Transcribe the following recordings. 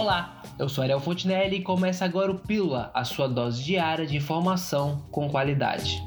Olá, eu sou Ariel Fontinelli e começa agora o Pílula, a sua dose diária de informação com qualidade.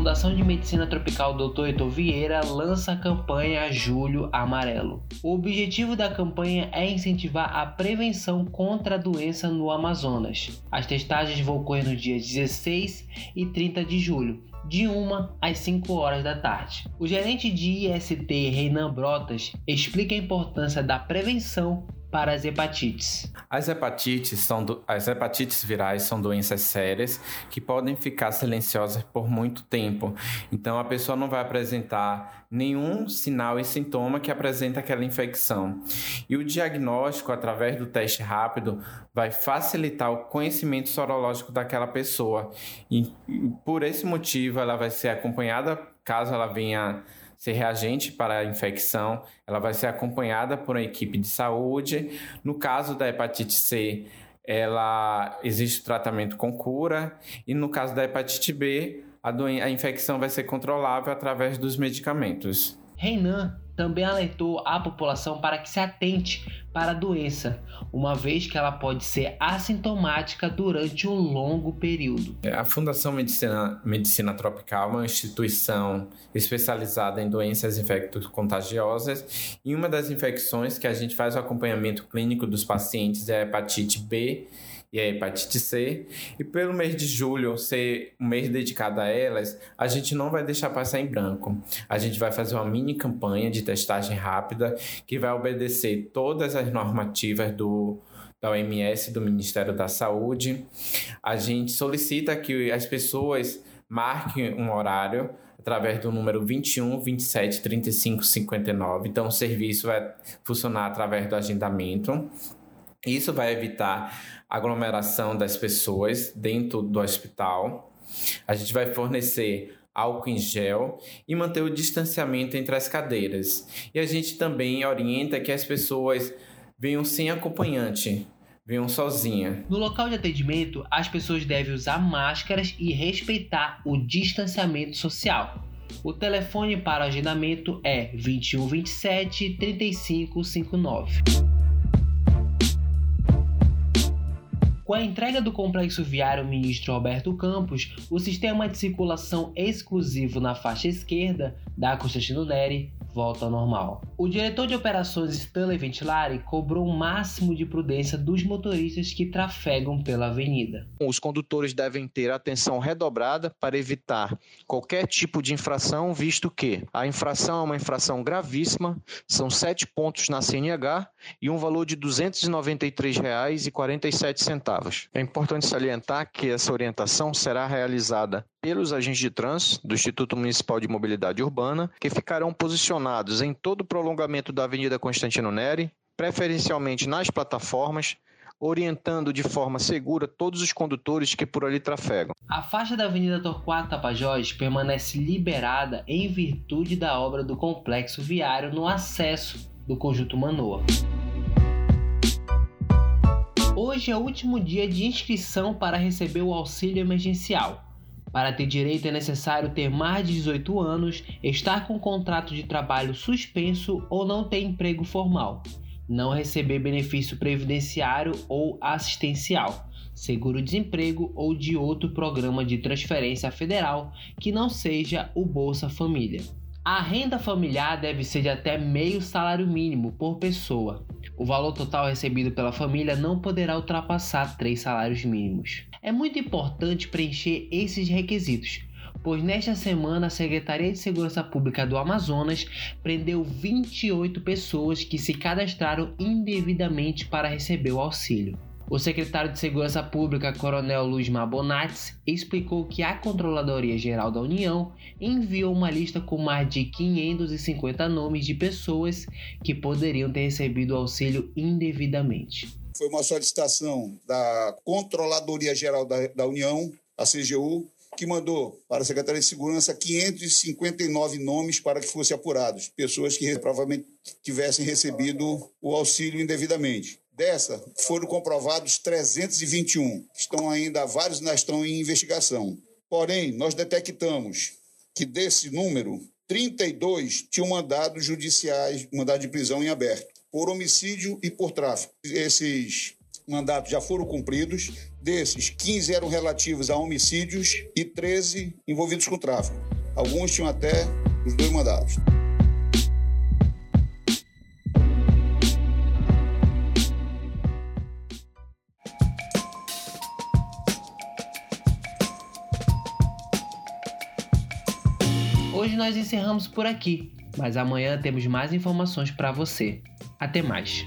Fundação de Medicina Tropical Dr. Heitor Vieira lança a campanha Julho Amarelo. O objetivo da campanha é incentivar a prevenção contra a doença no Amazonas. As testagens vão ocorrer nos dias 16 e 30 de julho, de 1 às 5 horas da tarde. O gerente de IST, Reinan Brotas, explica a importância da prevenção para as hepatites. As hepatites, são do... as hepatites virais são doenças sérias que podem ficar silenciosas por muito tempo. Então a pessoa não vai apresentar nenhum sinal e sintoma que apresenta aquela infecção. E o diagnóstico através do teste rápido vai facilitar o conhecimento sorológico daquela pessoa. E por esse motivo ela vai ser acompanhada caso ela venha ser reagente para a infecção, ela vai ser acompanhada por uma equipe de saúde. No caso da hepatite C, ela existe tratamento com cura e no caso da hepatite B, a, a infecção vai ser controlável através dos medicamentos. Reinan também alertou a população para que se atente para a doença, uma vez que ela pode ser assintomática durante um longo período. É, a Fundação Medicina, Medicina Tropical é uma instituição especializada em doenças infecto-contagiosas e uma das infecções que a gente faz o acompanhamento clínico dos pacientes é a hepatite B e a hepatite C. E pelo mês de julho ser um mês dedicado a elas, a gente não vai deixar passar em branco. A gente vai fazer uma mini campanha de testagem rápida que vai obedecer todas as normativas do da OMS, do Ministério da Saúde. A gente solicita que as pessoas marquem um horário através do número 21 27 35 59. Então, o serviço vai funcionar através do agendamento. Isso vai evitar aglomeração das pessoas dentro do hospital. A gente vai fornecer álcool em gel e manter o distanciamento entre as cadeiras. E a gente também orienta que as pessoas venham sem acompanhante, venham sozinha. No local de atendimento, as pessoas devem usar máscaras e respeitar o distanciamento social. O telefone para agendamento é 2127 3559. Com a entrega do complexo viário Ministro Roberto Campos, o sistema de circulação exclusivo na faixa esquerda da Constantino Neri volta ao normal. O diretor de operações Stanley Ventilari cobrou o máximo de prudência dos motoristas que trafegam pela avenida. Os condutores devem ter atenção redobrada para evitar qualquer tipo de infração, visto que a infração é uma infração gravíssima, são sete pontos na CNH e um valor de R$ 293,47. É importante salientar que essa orientação será realizada pelos agentes de trânsito do Instituto Municipal de Mobilidade Urbana, que ficarão posicionados em todo o prolongamento da Avenida Constantino Neri, preferencialmente nas plataformas, orientando de forma segura todos os condutores que por ali trafegam. A faixa da Avenida Torquato Tapajós permanece liberada em virtude da obra do complexo viário no acesso do Conjunto Manoa. Hoje é o último dia de inscrição para receber o auxílio emergencial. Para ter direito é necessário ter mais de 18 anos, estar com contrato de trabalho suspenso ou não ter emprego formal, não receber benefício previdenciário ou assistencial, seguro-desemprego ou de outro programa de transferência federal que não seja o Bolsa Família. A renda familiar deve ser de até meio salário mínimo por pessoa. O valor total recebido pela família não poderá ultrapassar três salários mínimos. É muito importante preencher esses requisitos, pois nesta semana a Secretaria de Segurança Pública do Amazonas prendeu 28 pessoas que se cadastraram indevidamente para receber o auxílio. O secretário de Segurança Pública, Coronel Luiz Mabonates, explicou que a Controladoria Geral da União enviou uma lista com mais de 550 nomes de pessoas que poderiam ter recebido o auxílio indevidamente. Foi uma solicitação da Controladoria Geral da, da União, a CGU, que mandou para a Secretaria de Segurança 559 nomes para que fossem apurados, pessoas que provavelmente tivessem recebido o auxílio indevidamente. Dessa, foram comprovados 321. Estão ainda, vários ainda estão em investigação. Porém, nós detectamos que desse número, 32 tinham mandados judiciais, mandado de prisão em aberto, por homicídio e por tráfico. Esses mandatos já foram cumpridos. Desses, 15 eram relativos a homicídios e 13 envolvidos com tráfico. Alguns tinham até os dois mandados. Hoje nós encerramos por aqui, mas amanhã temos mais informações para você. Até mais!